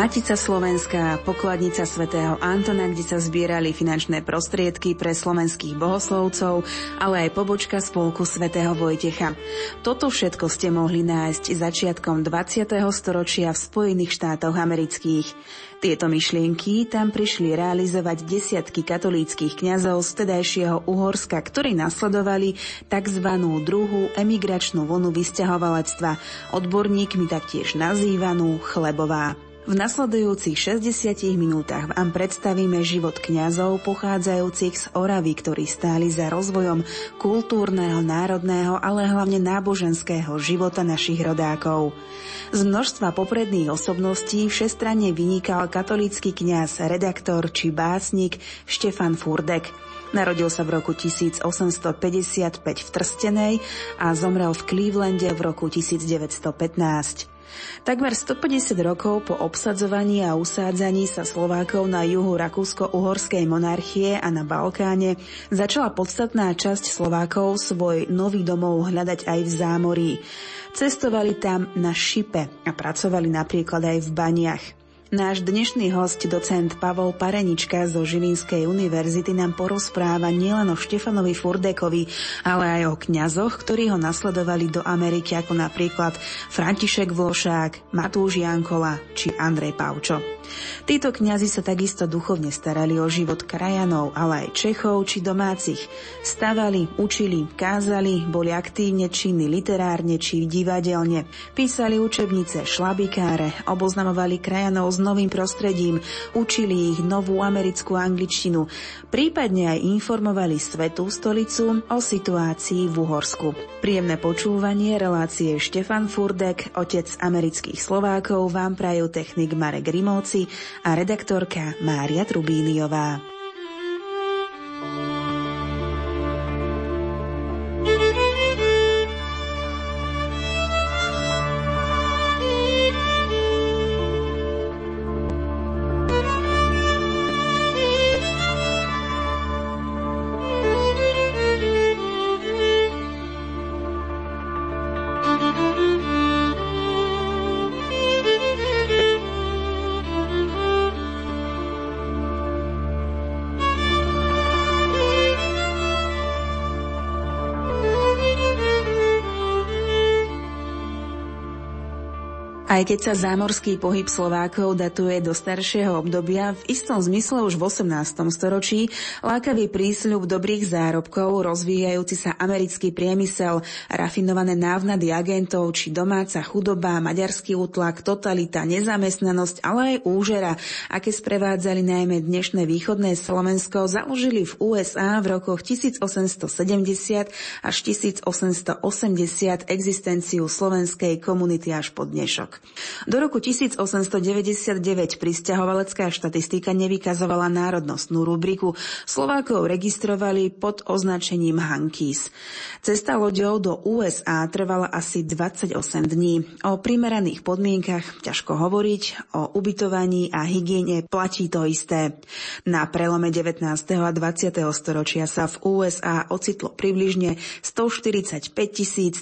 Matica Slovenská, pokladnica svätého Antona, kde sa zbierali finančné prostriedky pre slovenských bohoslovcov, ale aj pobočka spolku svätého Vojtecha. Toto všetko ste mohli nájsť začiatkom 20. storočia v Spojených štátoch amerických. Tieto myšlienky tam prišli realizovať desiatky katolíckých kňazov z tedajšieho Uhorska, ktorí nasledovali tzv. druhú emigračnú vlnu vysťahovalectva, odborníkmi taktiež nazývanú Chlebová. V nasledujúcich 60 minútach vám predstavíme život kňazov pochádzajúcich z Oravy, ktorí stáli za rozvojom kultúrneho, národného, ale hlavne náboženského života našich rodákov. Z množstva popredných osobností všestranne vynikal katolícky kňaz, redaktor či básnik Štefan Furdek. Narodil sa v roku 1855 v Trstenej a zomrel v Clevelande v roku 1915. Takmer 150 rokov po obsadzovaní a usádzaní sa Slovákov na juhu Rakúsko-Uhorskej monarchie a na Balkáne začala podstatná časť Slovákov svoj nový domov hľadať aj v zámorí. Cestovali tam na šipe a pracovali napríklad aj v baniach. Náš dnešný host, docent Pavol Parenička zo Žilinskej univerzity nám porozpráva nielen o Štefanovi Furdekovi, ale aj o kňazoch, ktorí ho nasledovali do Ameriky, ako napríklad František Vlošák, Matúš Jankola či Andrej Paučo. Títo kňazi sa takisto duchovne starali o život krajanov, ale aj Čechov či domácich. Stavali, učili, kázali, boli aktívne činní literárne či divadelne. Písali učebnice, šlabikáre, oboznamovali krajanov s novým prostredím, učili ich novú americkú angličtinu, prípadne aj informovali Svetú stolicu o situácii v Uhorsku. Príjemné počúvanie relácie Štefan Furdek, otec amerických Slovákov, vám prajú technik Marek A redaktorka Mária Trubíniová. Aj keď sa zámorský pohyb Slovákov datuje do staršieho obdobia, v istom zmysle už v 18. storočí lákavý prísľub dobrých zárobkov, rozvíjajúci sa americký priemysel, rafinované návnady agentov či domáca chudoba, maďarský útlak, totalita, nezamestnanosť, ale aj úžera, aké sprevádzali najmä dnešné východné Slovensko, založili v USA v rokoch 1870 až 1880 existenciu slovenskej komunity až po dnešok. Do roku 1899 pristahovalecká štatistika nevykazovala národnostnú rubriku. Slovákov registrovali pod označením Hankis. Cesta loďou do USA trvala asi 28 dní. O primeraných podmienkach ťažko hovoriť, o ubytovaní a hygiene platí to isté. Na prelome 19. a 20. storočia sa v USA ocitlo približne 145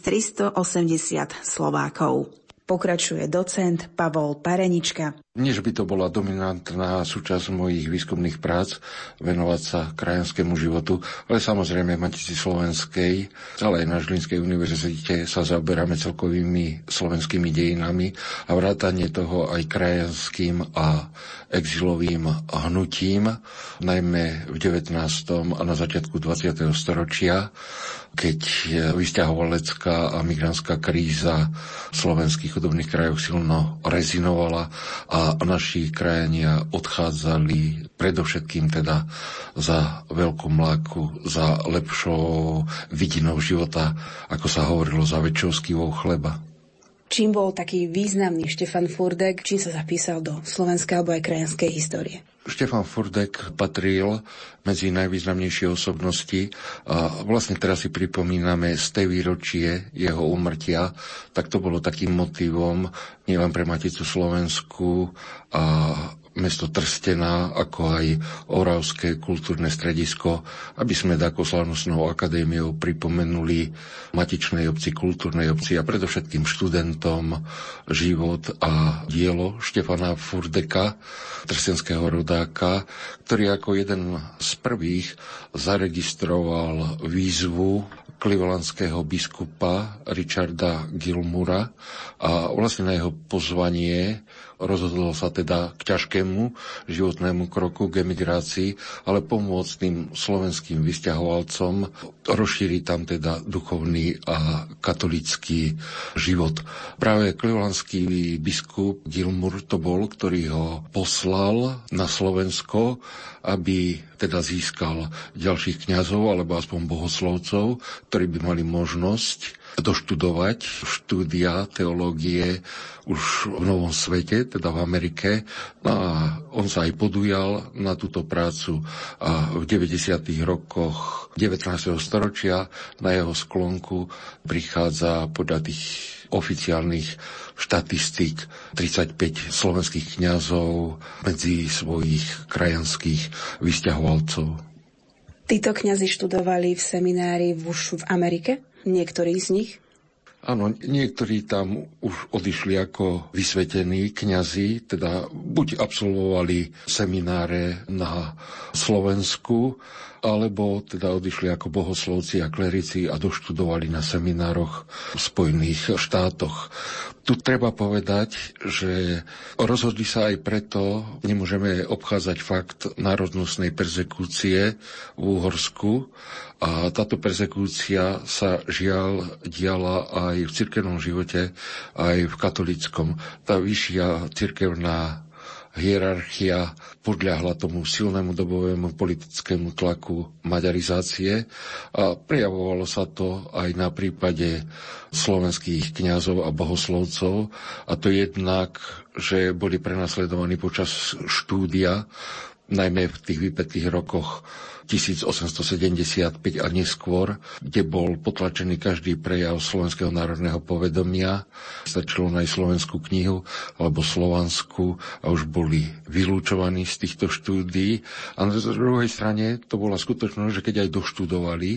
380 Slovákov. Pokračuje docent Pavol Parenička. Než by to bola dominantná súčasť mojich výskumných prác, venovať sa krajanskému životu, ale samozrejme v Matici Slovenskej, ale aj na Žilinskej univerzite sa zaoberáme celkovými slovenskými dejinami a vrátanie toho aj krajanským a exilovým hnutím, najmä v 19. a na začiatku 20. storočia, keď vysťahovalecká a migrantská kríza v slovenských chudobných krajoch silno rezinovala a naši krajania odchádzali predovšetkým teda za veľkú mláku, za lepšou vidinou života, ako sa hovorilo, za väčšou chleba. Čím bol taký významný Štefan Furdek, čím sa zapísal do slovenskej alebo aj krajanskej histórie? Štefan Furdek patril medzi najvýznamnejšie osobnosti a vlastne teraz si pripomíname z tej výročie jeho umrtia, tak to bolo takým motivom nielen pre Maticu Slovensku a mesto Trstená, ako aj Oravské kultúrne stredisko, aby sme takou slavnostnou akadémiou pripomenuli matičnej obci, kultúrnej obci a predovšetkým študentom život a dielo Štefana Furdeka, trstenského rodáka, ktorý ako jeden z prvých zaregistroval výzvu klivolandského biskupa Richarda Gilmura a vlastne na jeho pozvanie Rozhodol sa teda k ťažkému životnému kroku, k emigrácii, ale pomôcť tým slovenským vysťahovalcom rozšíriť tam teda duchovný a katolický život. Práve klivolandský biskup Gilmur to bol, ktorý ho poslal na Slovensko, aby teda získal ďalších kňazov alebo aspoň bohoslovcov, ktorí by mali možnosť doštudovať štúdia teológie už v Novom svete, teda v Amerike. No a on sa aj podujal na túto prácu a v 90. rokoch 19. storočia na jeho sklonku prichádza podľa tých oficiálnych štatistík 35 slovenských kňazov medzi svojich krajanských vysťahovalcov. Títo kňazi študovali v seminári už v Amerike? niektorí z nich? Áno, niektorí tam už odišli ako vysvetení kňazi, teda buď absolvovali semináre na Slovensku, alebo teda odišli ako bohoslovci a klerici a doštudovali na seminároch v Spojených štátoch. Tu treba povedať, že rozhodli sa aj preto, nemôžeme obchádzať fakt národnostnej persekúcie v Úhorsku, a táto persekúcia sa žiaľ diala aj v cirkevnom živote, aj v katolickom. Tá vyššia cirkevná hierarchia podľahla tomu silnému dobovému politickému tlaku maďarizácie a prejavovalo sa to aj na prípade slovenských kňazov a bohoslovcov. A to jednak, že boli prenasledovaní počas štúdia, najmä v tých vypetých rokoch 1875 a neskôr, kde bol potlačený každý prejav slovenského národného povedomia. Stačilo aj slovenskú knihu alebo slovanskú a už boli vylúčovaní z týchto štúdií. A na druhej strane to bola skutočnosť, že keď aj doštudovali,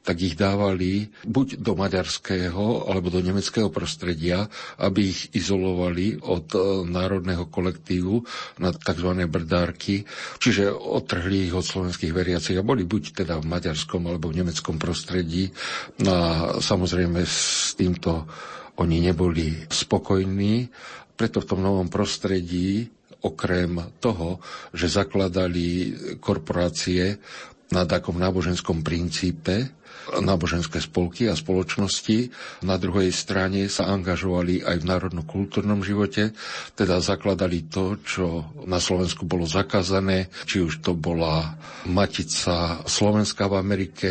tak ich dávali buď do maďarského alebo do nemeckého prostredia, aby ich izolovali od e, národného kolektívu na tzv. brdárky, čiže odtrhli ich od slovenských veriacich a boli buď teda v maďarskom alebo v nemeckom prostredí. No a samozrejme s týmto oni neboli spokojní, preto v tom novom prostredí okrem toho, že zakladali korporácie na takom náboženskom princípe, náboženské spolky a spoločnosti. Na druhej strane sa angažovali aj v národno-kultúrnom živote, teda zakladali to, čo na Slovensku bolo zakázané, či už to bola Matica Slovenska v Amerike,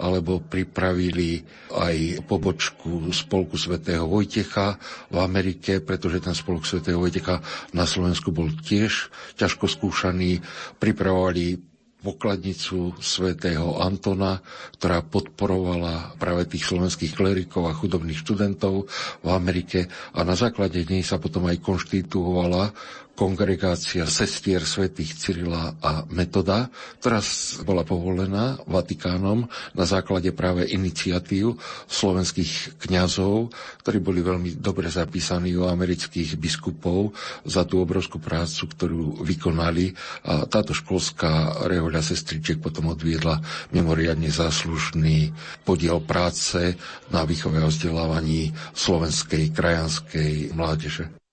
alebo pripravili aj pobočku Spolku svätého Vojtecha v Amerike, pretože ten Spolok svätého Vojtecha na Slovensku bol tiež ťažko skúšaný. Pripravovali pokladnicu svätého Antona, ktorá podporovala práve tých slovenských klerikov a chudobných študentov v Amerike a na základe nej sa potom aj konštituovala kongregácia sestier svätých Cyrila a Metoda, ktorá bola povolená Vatikánom na základe práve iniciatív slovenských kňazov, ktorí boli veľmi dobre zapísaní u amerických biskupov za tú obrovskú prácu, ktorú vykonali. A táto školská rehoľa sestričiek potom odviedla mimoriadne záslužný podiel práce na výchove a vzdelávaní slovenskej krajanskej mládeže.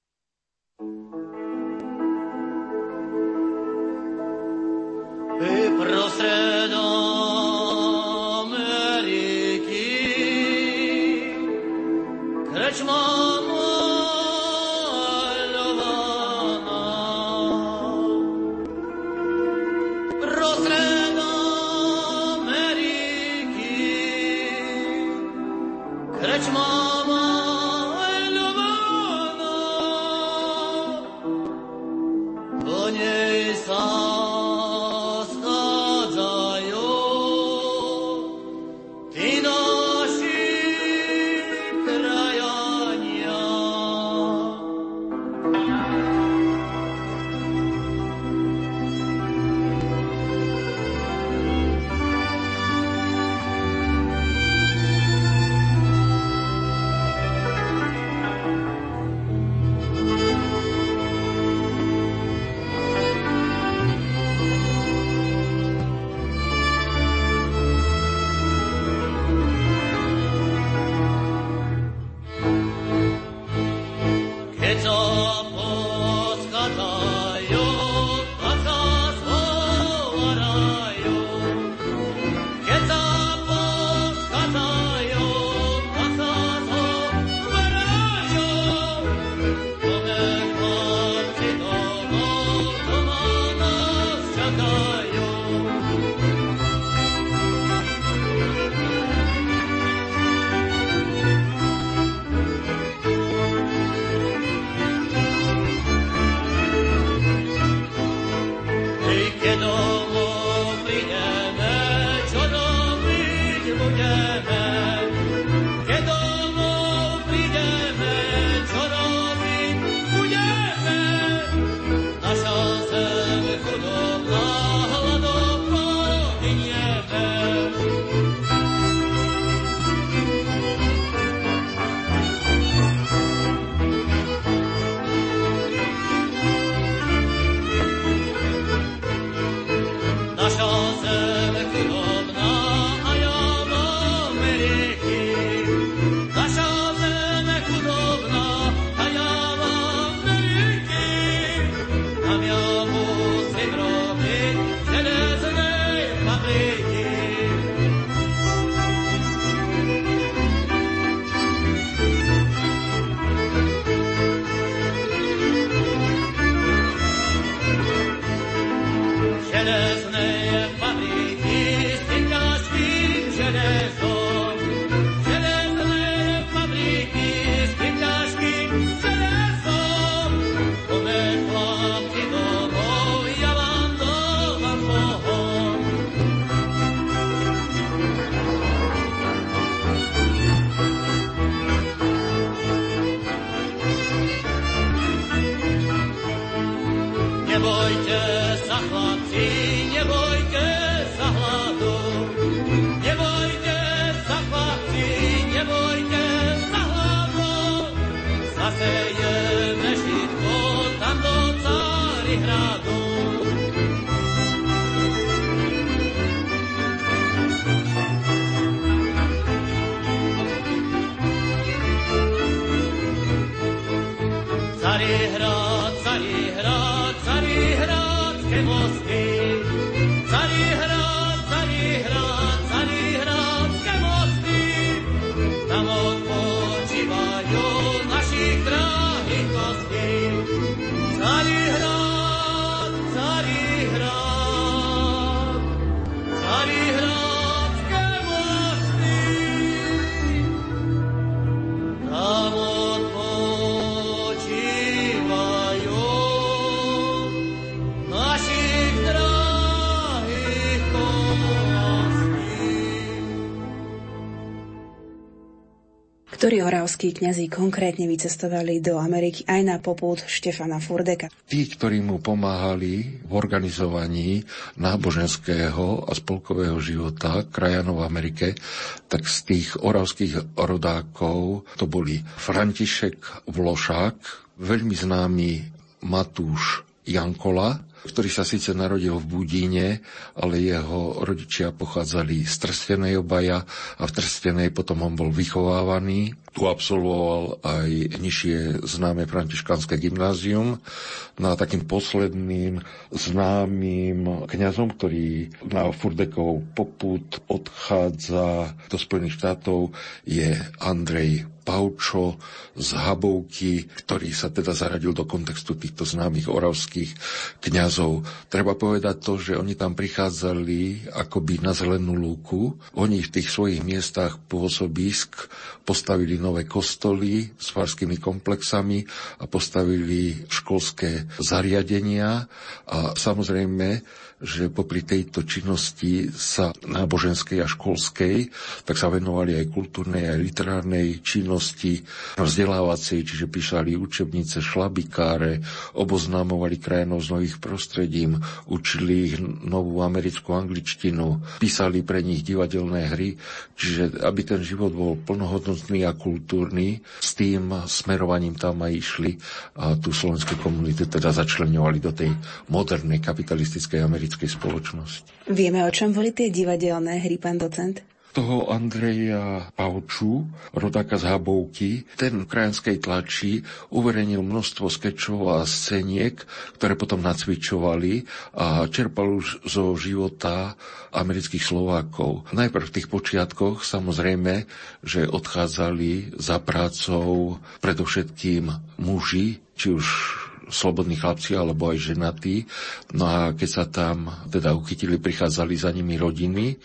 Prostred Canada. Ktorí oravskí kňazí konkrétne vycestovali do Ameriky aj na popút Štefana Furdeka? Tí, ktorí mu pomáhali v organizovaní náboženského a spolkového života krajanov v Amerike, tak z tých oravských rodákov to boli František Vlošák, veľmi známy Matúš Jankola, ktorý sa síce narodil v Budíne, ale jeho rodičia pochádzali z Trstenej obaja a v Trstenej potom on bol vychovávaný. Tu absolvoval aj nižšie známe františkanské gymnázium. No a takým posledným známym kňazom, ktorý na Furdekov poput odchádza do Spojených štátov, je Andrej Paučo z Habovky, ktorý sa teda zaradil do kontextu týchto známych oravských kňazov. Treba povedať to, že oni tam prichádzali akoby na zelenú lúku. Oni v tých svojich miestach pôsobisk postavili nové kostoly s farskými komplexami a postavili školské zariadenia a samozrejme že popri tejto činnosti sa náboženskej a školskej, tak sa venovali aj kultúrnej, aj literárnej činnosti, vzdelávacej, čiže písali učebnice, šlabikáre, oboznámovali krajinov z nových prostredím, učili ich novú americkú angličtinu, písali pre nich divadelné hry, čiže aby ten život bol plnohodnotný a kultúrny, s tým smerovaním tam aj išli a tú slovenskú komunitu teda začlenovali do tej modernej kapitalistickej Ameriky americkej spoločnosti. Vieme, o čom boli tie divadelné hry, pán docent? toho Andreja Pauču, rodáka z Habovky, ten v krajanskej tlači uverejnil množstvo skečov a scéniek, ktoré potom nacvičovali a čerpal už zo života amerických Slovákov. Najprv v tých počiatkoch samozrejme, že odchádzali za prácou predovšetkým muži, či už slobodní chlapci alebo aj ženatí. No a keď sa tam teda uchytili, prichádzali za nimi rodiny,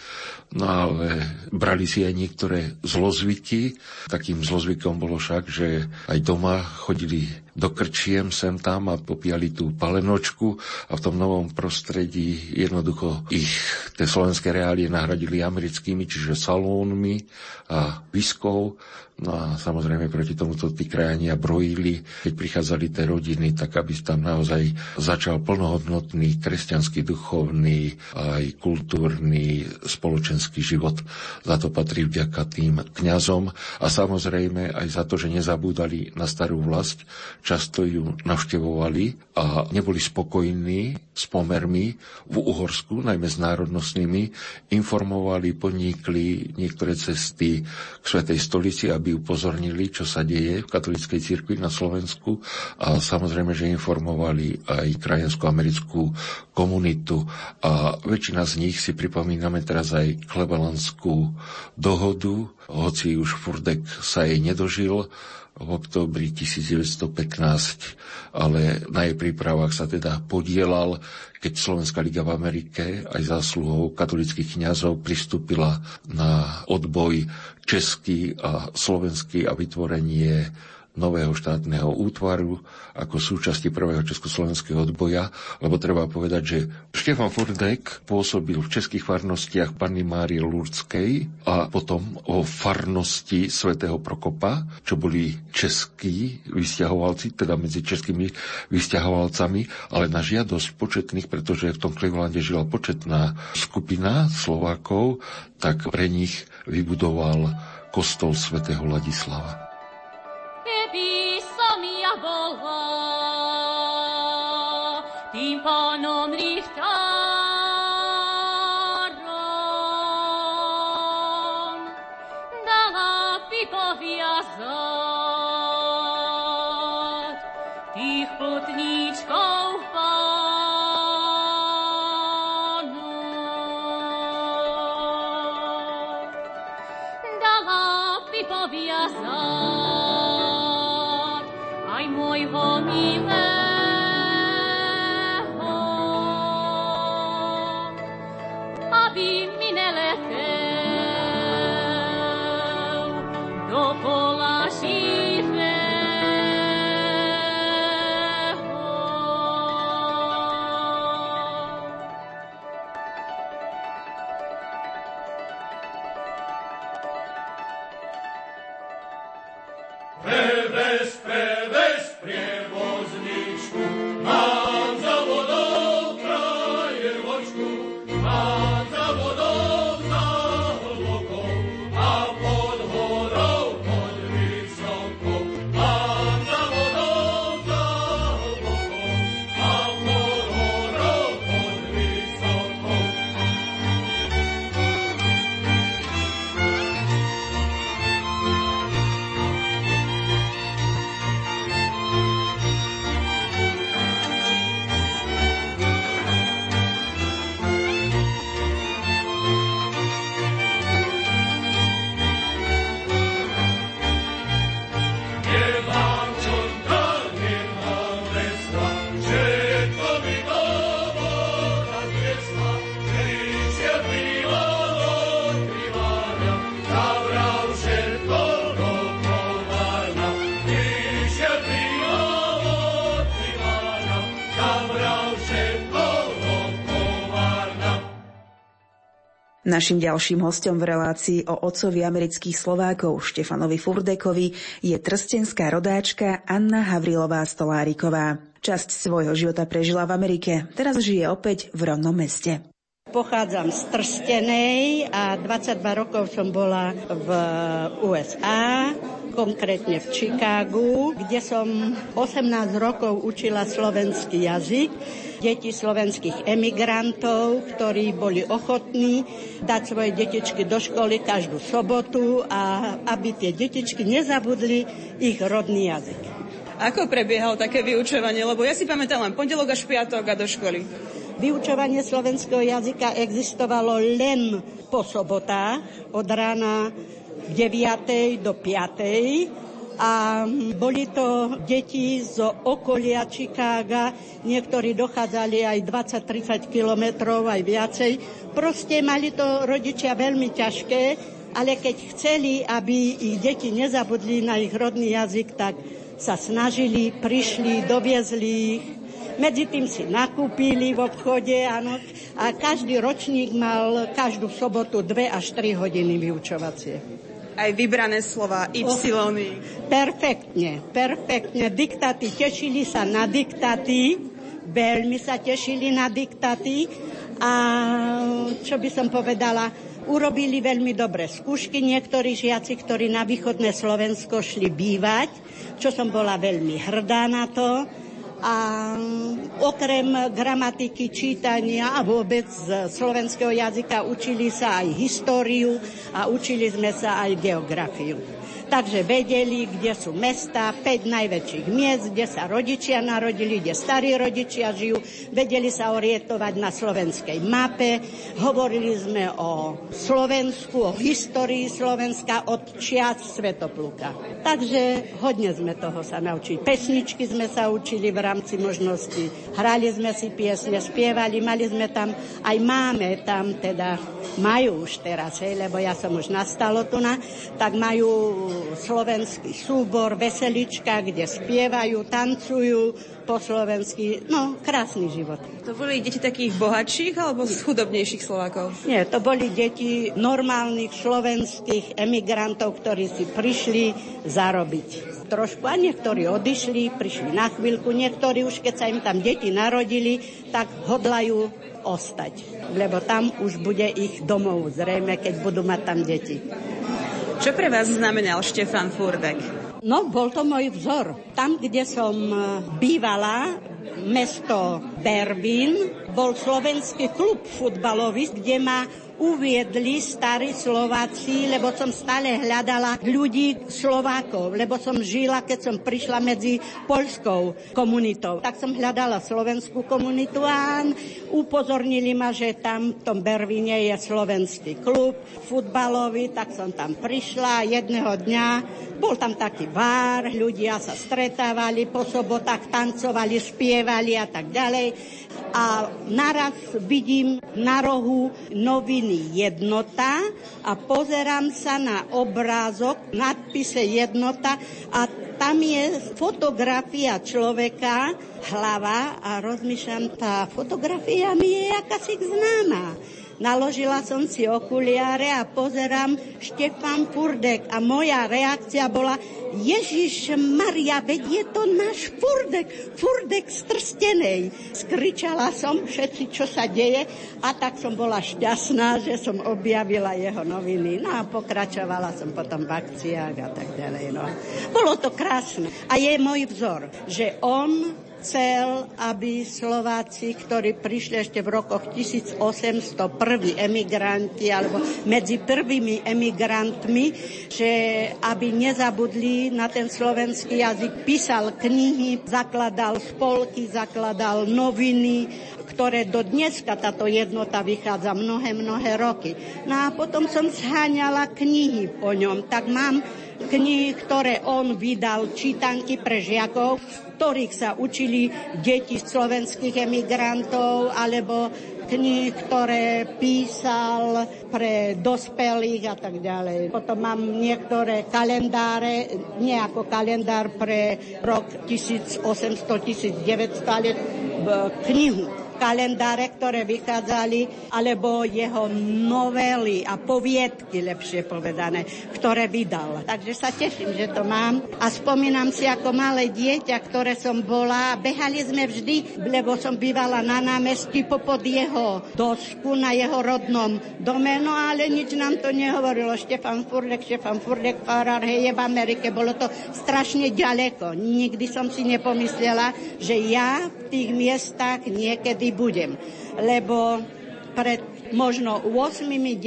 no ale brali si aj niektoré zlozvyky. Takým zlozvykom bolo však, že aj doma chodili do krčiem sem tam a popíjali tú palenočku a v tom novom prostredí jednoducho ich tie slovenské reálie nahradili americkými, čiže salónmi a viskou No a samozrejme proti tomuto tí krajania brojili, keď prichádzali tie rodiny, tak aby tam naozaj začal plnohodnotný kresťanský, duchovný, aj kultúrny, spoločenský život. Za to patrí vďaka tým kňazom. A samozrejme aj za to, že nezabúdali na starú vlast, často ju navštevovali a neboli spokojní s pomermi v Uhorsku, najmä s národnostnými, informovali, podnikli niektoré cesty k Svetej stolici, aby upozornili, čo sa deje v katolíckej cirkvi na Slovensku. A samozrejme, že informovali aj krajenskú americkú komunitu. A väčšina z nich si pripomíname teraz aj klebalanskú dohodu, hoci už Furdek sa jej nedožil, v oktobri 1915, ale na jej prípravách sa teda podielal, keď Slovenská liga v Amerike aj zásluhou katolických kňazov pristúpila na odboj český a slovenský a vytvorenie nového štátneho útvaru ako súčasti prvého československého odboja, lebo treba povedať, že Štefan Furdek pôsobil v českých farnostiach Panny Márie Lurdskej a potom o farnosti svätého Prokopa, čo boli českí vysťahovalci, teda medzi českými vysťahovalcami, ale na žiadosť početných, pretože v tom Clevelande žila početná skupina Slovákov, tak pre nich vybudoval kostol svätého Ladislava. timpa nomri Našim ďalším hostom v relácii o otcovi amerických Slovákov Štefanovi Furdekovi je trstenská rodáčka Anna Havrilová Stoláriková. Časť svojho života prežila v Amerike, teraz žije opäť v rovnom meste. Pochádzam z Trstenej a 22 rokov som bola v USA, konkrétne v Chicagu, kde som 18 rokov učila slovenský jazyk deti slovenských emigrantov, ktorí boli ochotní dať svoje detičky do školy každú sobotu a aby tie detičky nezabudli ich rodný jazyk. Ako prebiehalo také vyučovanie? Lebo ja si pamätám len pondelok až piatok a do školy. Vyučovanie slovenského jazyka existovalo len po sobotách od rána 9. do 5 a boli to deti z okolia Chicaga, niektorí dochádzali aj 20-30 kilometrov, aj viacej. Proste mali to rodičia veľmi ťažké, ale keď chceli, aby ich deti nezabudli na ich rodný jazyk, tak sa snažili, prišli, doviezli ich. Medzi tým si nakúpili v obchode, áno, a každý ročník mal každú sobotu 2 až 3 hodiny vyučovacie. Aj vybrané slova, Y. Oh, perfektne, perfektne. Diktaty, tešili sa na diktaty, veľmi sa tešili na diktaty a čo by som povedala, urobili veľmi dobré skúšky niektorí žiaci, ktorí na východné Slovensko šli bývať, čo som bola veľmi hrdá na to a okrem gramatiky, čítania a vôbec slovenského jazyka učili sa aj históriu a učili sme sa aj geografiu. Takže vedeli, kde sú mesta, 5 najväčších miest, kde sa rodičia narodili, kde starí rodičia žijú. Vedeli sa orientovať na slovenskej mape. Hovorili sme o Slovensku, o histórii Slovenska od čias Svetopluka. Takže hodne sme toho sa naučili. Pesničky sme sa učili v rámci možnosti. Hrali sme si piesne, spievali, mali sme tam, aj máme tam teda, majú už teraz, hej, lebo ja som už nastalo tu na, tak majú slovenský súbor Veselička, kde spievajú, tancujú po slovensky. No, krásny život. To boli deti takých bohatších alebo z chudobnejších Slovákov? Nie, to boli deti normálnych slovenských emigrantov, ktorí si prišli zarobiť. Trošku a niektorí odišli, prišli na chvíľku, niektorí už keď sa im tam deti narodili, tak hodlajú ostať, lebo tam už bude ich domov zrejme, keď budú mať tam deti. Čo pre vás znamenal Štefan Furdek? No, bol to môj vzor. Tam, kde som e, bývala, mesto Bervín, bol slovenský klub futbalový, kde ma uviedli starí Slováci, lebo som stále hľadala ľudí Slovákov, lebo som žila, keď som prišla medzi poľskou komunitou. Tak som hľadala slovenskú komunitu a upozornili ma, že tam v tom Bervine je slovenský klub futbalový, tak som tam prišla jedného dňa. Bol tam taký bar, ľudia sa stretávali, po sobotách tancovali, spievali a tak ďalej a naraz vidím na rohu noviny Jednota a pozerám sa na obrázok, nadpise Jednota a tam je fotografia človeka, hlava a rozmýšľam, tá fotografia mi je akási známa. Naložila som si okuliare a pozerám Štefan Furdek a moja reakcia bola Ježiš Maria, veď je to náš Furdek, Furdek z Trstenej. Skričala som všetci, čo sa deje a tak som bola šťastná, že som objavila jeho noviny. No a pokračovala som potom v akciách a tak ďalej. No. Bolo to krásne. A je môj vzor, že on chcel, aby Slováci, ktorí prišli ešte v rokoch 1800 prví emigranti, alebo medzi prvými emigrantmi, že aby nezabudli na ten slovenský jazyk, písal knihy, zakladal spolky, zakladal noviny, ktoré do dneska táto jednota vychádza mnohé, mnohé roky. No a potom som zháňala knihy po ňom, tak mám knihy, ktoré on vydal, čítanky pre žiakov, ktorých sa učili deti slovenských emigrantov, alebo knihy, ktoré písal pre dospelých a tak ďalej. Potom mám niektoré kalendáre, nie ako kalendár pre rok 1800-1900, ale knihu kalendáre, ktoré vychádzali, alebo jeho novely a poviedky, lepšie povedané, ktoré vydal. Takže sa teším, že to mám. A spomínam si ako malé dieťa, ktoré som bola. Behali sme vždy, lebo som bývala na námestí popod jeho dosku na jeho rodnom dome, no ale nič nám to nehovorilo. Štefan Furdek, Štefan Furdek, farár, hej, je v Amerike. Bolo to strašne ďaleko. Nikdy som si nepomyslela, že ja v tých miestach niekedy kedy budem. Lebo pred možno 8-9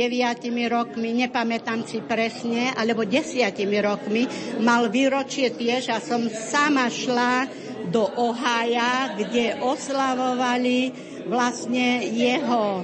rokmi, nepamätám si presne, alebo 10 rokmi, mal výročie tiež a som sama šla do Ohája, kde oslavovali vlastne jeho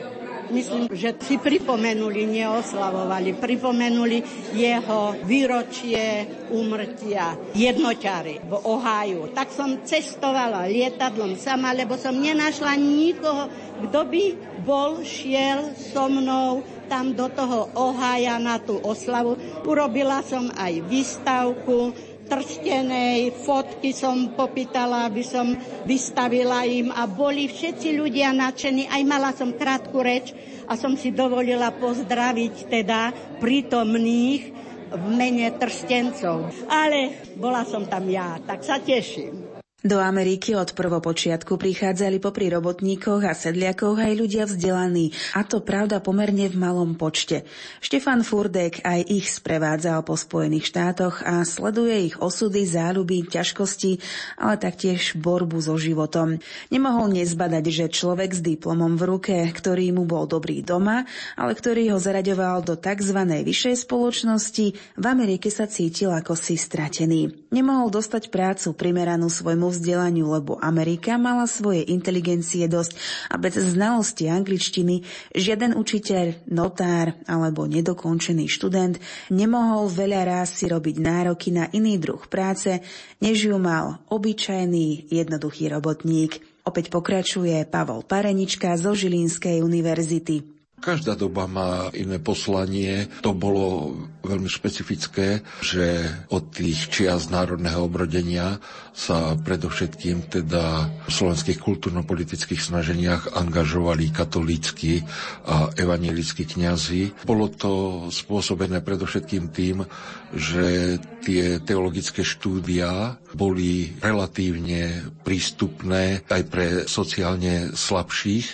myslím, že si pripomenuli, neoslavovali, pripomenuli jeho výročie umrtia jednoťary v Oháju. Tak som cestovala lietadlom sama, lebo som nenašla nikoho, kto by bol, šiel so mnou tam do toho Ohája na tú oslavu. Urobila som aj výstavku, trstenej, fotky som popýtala, aby som vystavila im a boli všetci ľudia nadšení. Aj mala som krátku reč a som si dovolila pozdraviť teda prítomných v mene trstencov. Ale bola som tam ja, tak sa teším. Do Ameriky od prvopočiatku prichádzali popri robotníkoch a sedliakoch aj ľudia vzdelaní, a to pravda pomerne v malom počte. Štefan Furdek aj ich sprevádzal po Spojených štátoch a sleduje ich osudy, záľuby, ťažkosti, ale taktiež borbu so životom. Nemohol nezbadať, že človek s diplomom v ruke, ktorý mu bol dobrý doma, ale ktorý ho zaraďoval do tzv. vyššej spoločnosti, v Amerike sa cítil ako si stratený. Nemohol dostať prácu primeranú svojmu vzdelaniu, lebo Amerika mala svoje inteligencie dosť a bez znalosti angličtiny žiaden učiteľ, notár alebo nedokončený študent nemohol veľa ráz si robiť nároky na iný druh práce, než ju mal obyčajný jednoduchý robotník. Opäť pokračuje Pavol Parenička zo Žilínskej univerzity. Každá doba má iné poslanie. To bolo veľmi špecifické, že od tých čias národného obrodenia sa predovšetkým teda v slovenských kultúrno-politických snaženiach angažovali katolícky a evanielickí kňazi. Bolo to spôsobené predovšetkým tým, že tie teologické štúdia boli relatívne prístupné aj pre sociálne slabších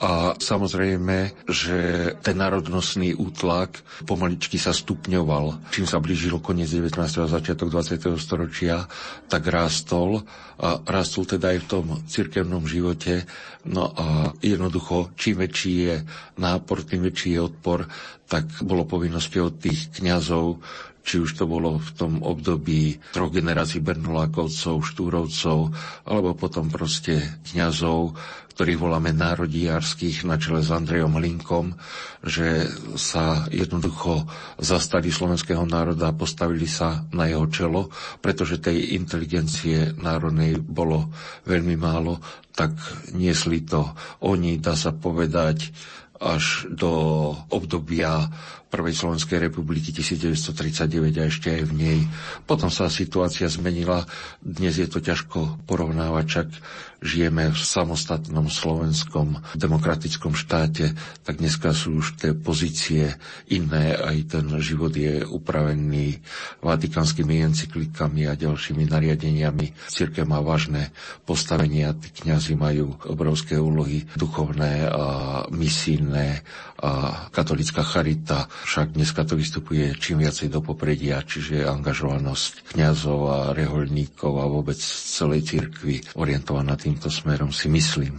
a samozrejme, že ten národnostný útlak pomaličky sa stupňoval. Čím sa blížil koniec 19. a začiatok 20. storočia, tak rástol a rástol teda aj v tom cirkevnom živote. No a jednoducho, čím väčší je nápor, tým väčší je odpor, tak bolo povinnosťou tých kňazov či už to bolo v tom období troch generácií Bernolákovcov, Štúrovcov, alebo potom proste kňazov, ktorých voláme národijárskych na čele s Andrejom Linkom, že sa jednoducho zastali slovenského národa a postavili sa na jeho čelo, pretože tej inteligencie národnej bolo veľmi málo, tak niesli to oni, dá sa povedať, až do obdobia Prvej Slovenskej republiky 1939 a ešte aj v nej. Potom sa situácia zmenila. Dnes je to ťažko porovnávať, čak žijeme v samostatnom slovenskom demokratickom štáte, tak dneska sú už tie pozície iné, aj ten život je upravený vatikánskymi encyklikami a ďalšími nariadeniami. Cirke má vážne a tí kniazy majú obrovské úlohy duchovné a misijné a katolická charita však dneska to vystupuje čím viacej do popredia, čiže angažovanosť kňazov a reholníkov a vôbec celej cirkvi orientovaná týmto smerom si myslím.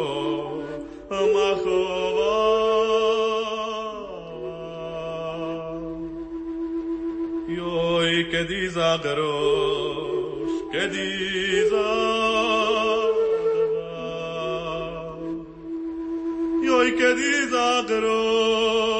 za grosz, kiedy za dwa. Joj, kiedy za grosz,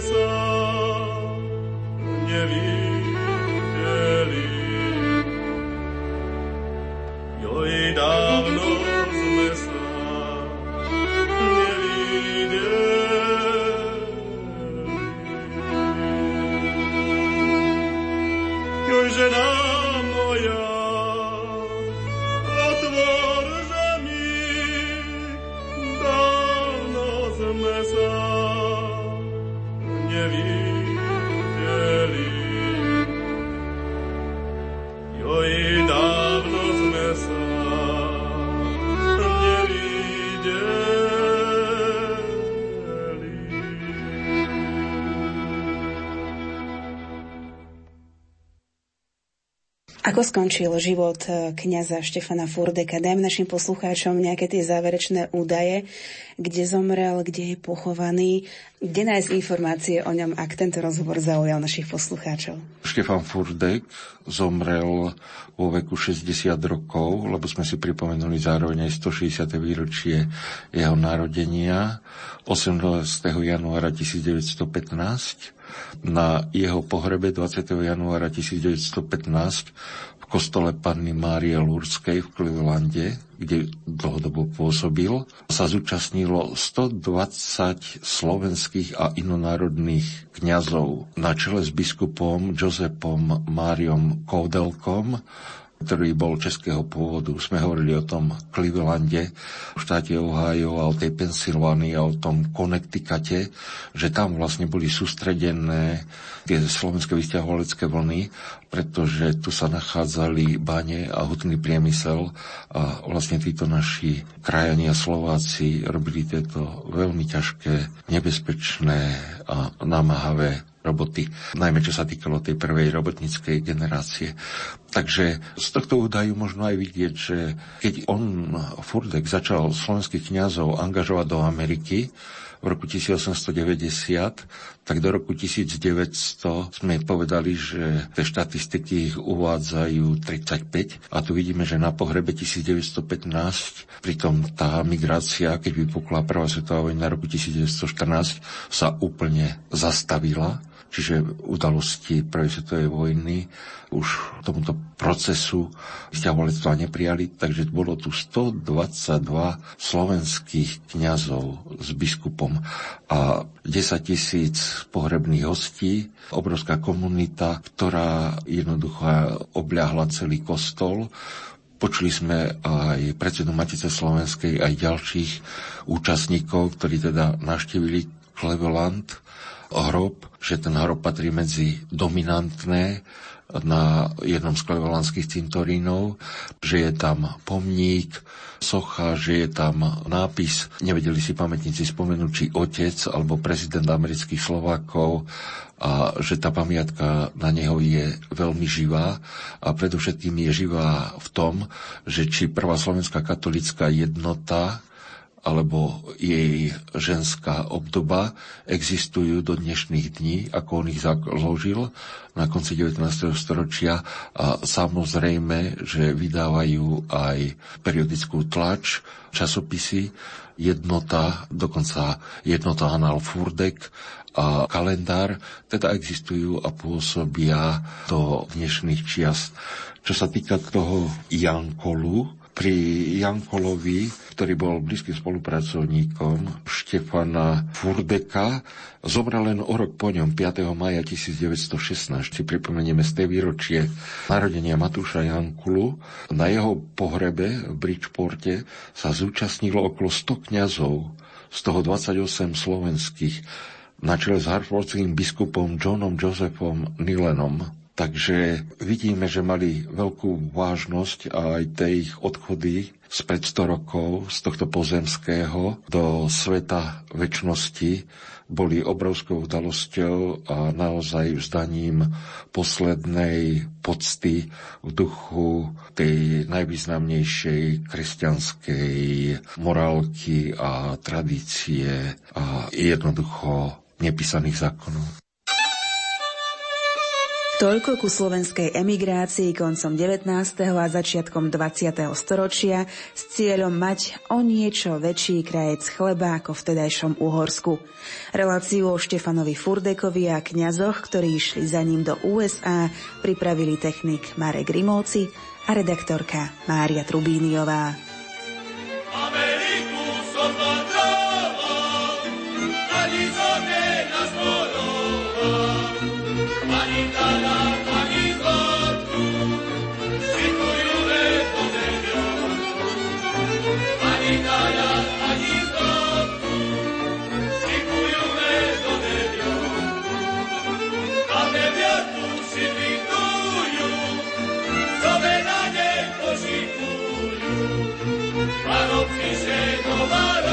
nebesa, nevidí. Ako skončil život e, kňaza Štefana Furdeka? Dajme našim poslucháčom nejaké tie záverečné údaje, kde zomrel, kde je pochovaný, kde nájsť informácie o ňom, ak tento rozhovor zaujal našich poslucháčov. Štefan Furdek zomrel vo veku 60 rokov, lebo sme si pripomenuli zároveň aj 160. výročie jeho narodenia 18. januára 1915 na jeho pohrebe 20. januára 1915 v kostole Panny Márie Lurskej v Clevelande, kde dlhodobo pôsobil, sa zúčastnilo 120 slovenských a inonárodných kňazov na čele s biskupom Josepom Máriom Koudelkom, ktorý bol českého pôvodu. Sme hovorili o tom Clevelande, v štáte Ohio a o tej Pensylvánii a o tom Connecticute, že tam vlastne boli sústredené tie slovenské vysťahovalecké vlny, pretože tu sa nachádzali bane a hutný priemysel a vlastne títo naši krajania Slováci robili tieto veľmi ťažké, nebezpečné a namáhavé roboty, najmä čo sa týkalo tej prvej robotníckej generácie. Takže z tohto údaju možno aj vidieť, že keď on, Furdek, začal slovenských kňazov angažovať do Ameriky, v roku 1890, tak do roku 1900 sme povedali, že tie štatistiky ich uvádzajú 35 a tu vidíme, že na pohrebe 1915 pritom tá migrácia, keď vypukla prvá svetová vojna na roku 1914, sa úplne zastavila čiže udalosti prvej svetovej vojny už tomuto procesu vysťahovalectva neprijali, takže bolo tu 122 slovenských kňazov s biskupom a 10 tisíc pohrebných hostí, obrovská komunita, ktorá jednoducho obľahla celý kostol. Počuli sme aj predsedu Matice Slovenskej, aj ďalších účastníkov, ktorí teda naštívili Cleveland hrob, že ten hrob patrí medzi dominantné na jednom z klevolandských cintorínov, že je tam pomník, socha, že je tam nápis, nevedeli si pamätníci spomenúť, či otec alebo prezident amerických Slovákov a že tá pamiatka na neho je veľmi živá a predovšetkým je živá v tom, že či prvá slovenská katolická jednota alebo jej ženská obdoba existujú do dnešných dní, ako on ich založil na konci 19. storočia a samozrejme, že vydávajú aj periodickú tlač, časopisy, jednota, dokonca jednota Anal Furdek a kalendár, teda existujú a pôsobia do dnešných čiast. Čo sa týka toho Jankolu, pri Jankolovi, ktorý bol blízkym spolupracovníkom Štefana Furdeka, zomrel len o rok po ňom, 5. maja 1916. Si pripomenieme z tej výročie narodenia Matúša Jankulu. Na jeho pohrebe v Bridgeporte sa zúčastnilo okolo 100 kňazov, z toho 28 slovenských, na čele s hartfordským biskupom Johnom Josephom Nilenom. Takže vidíme, že mali veľkú vážnosť a aj tie ich odchody z 500 rokov z tohto pozemského do sveta väčšnosti boli obrovskou udalosťou a naozaj vzdaním poslednej pocty v duchu tej najvýznamnejšej kresťanskej morálky a tradície a jednoducho nepísaných zákonov. Toľko ku slovenskej emigrácii koncom 19. a začiatkom 20. storočia s cieľom mať o niečo väčší krajec chleba ako v tedajšom Uhorsku. Reláciu o Štefanovi Furdekovi a kňazoch, ktorí išli za ním do USA, pripravili technik Marek Rimovci a redaktorka Mária Trubíniová. Ameriku Panów i się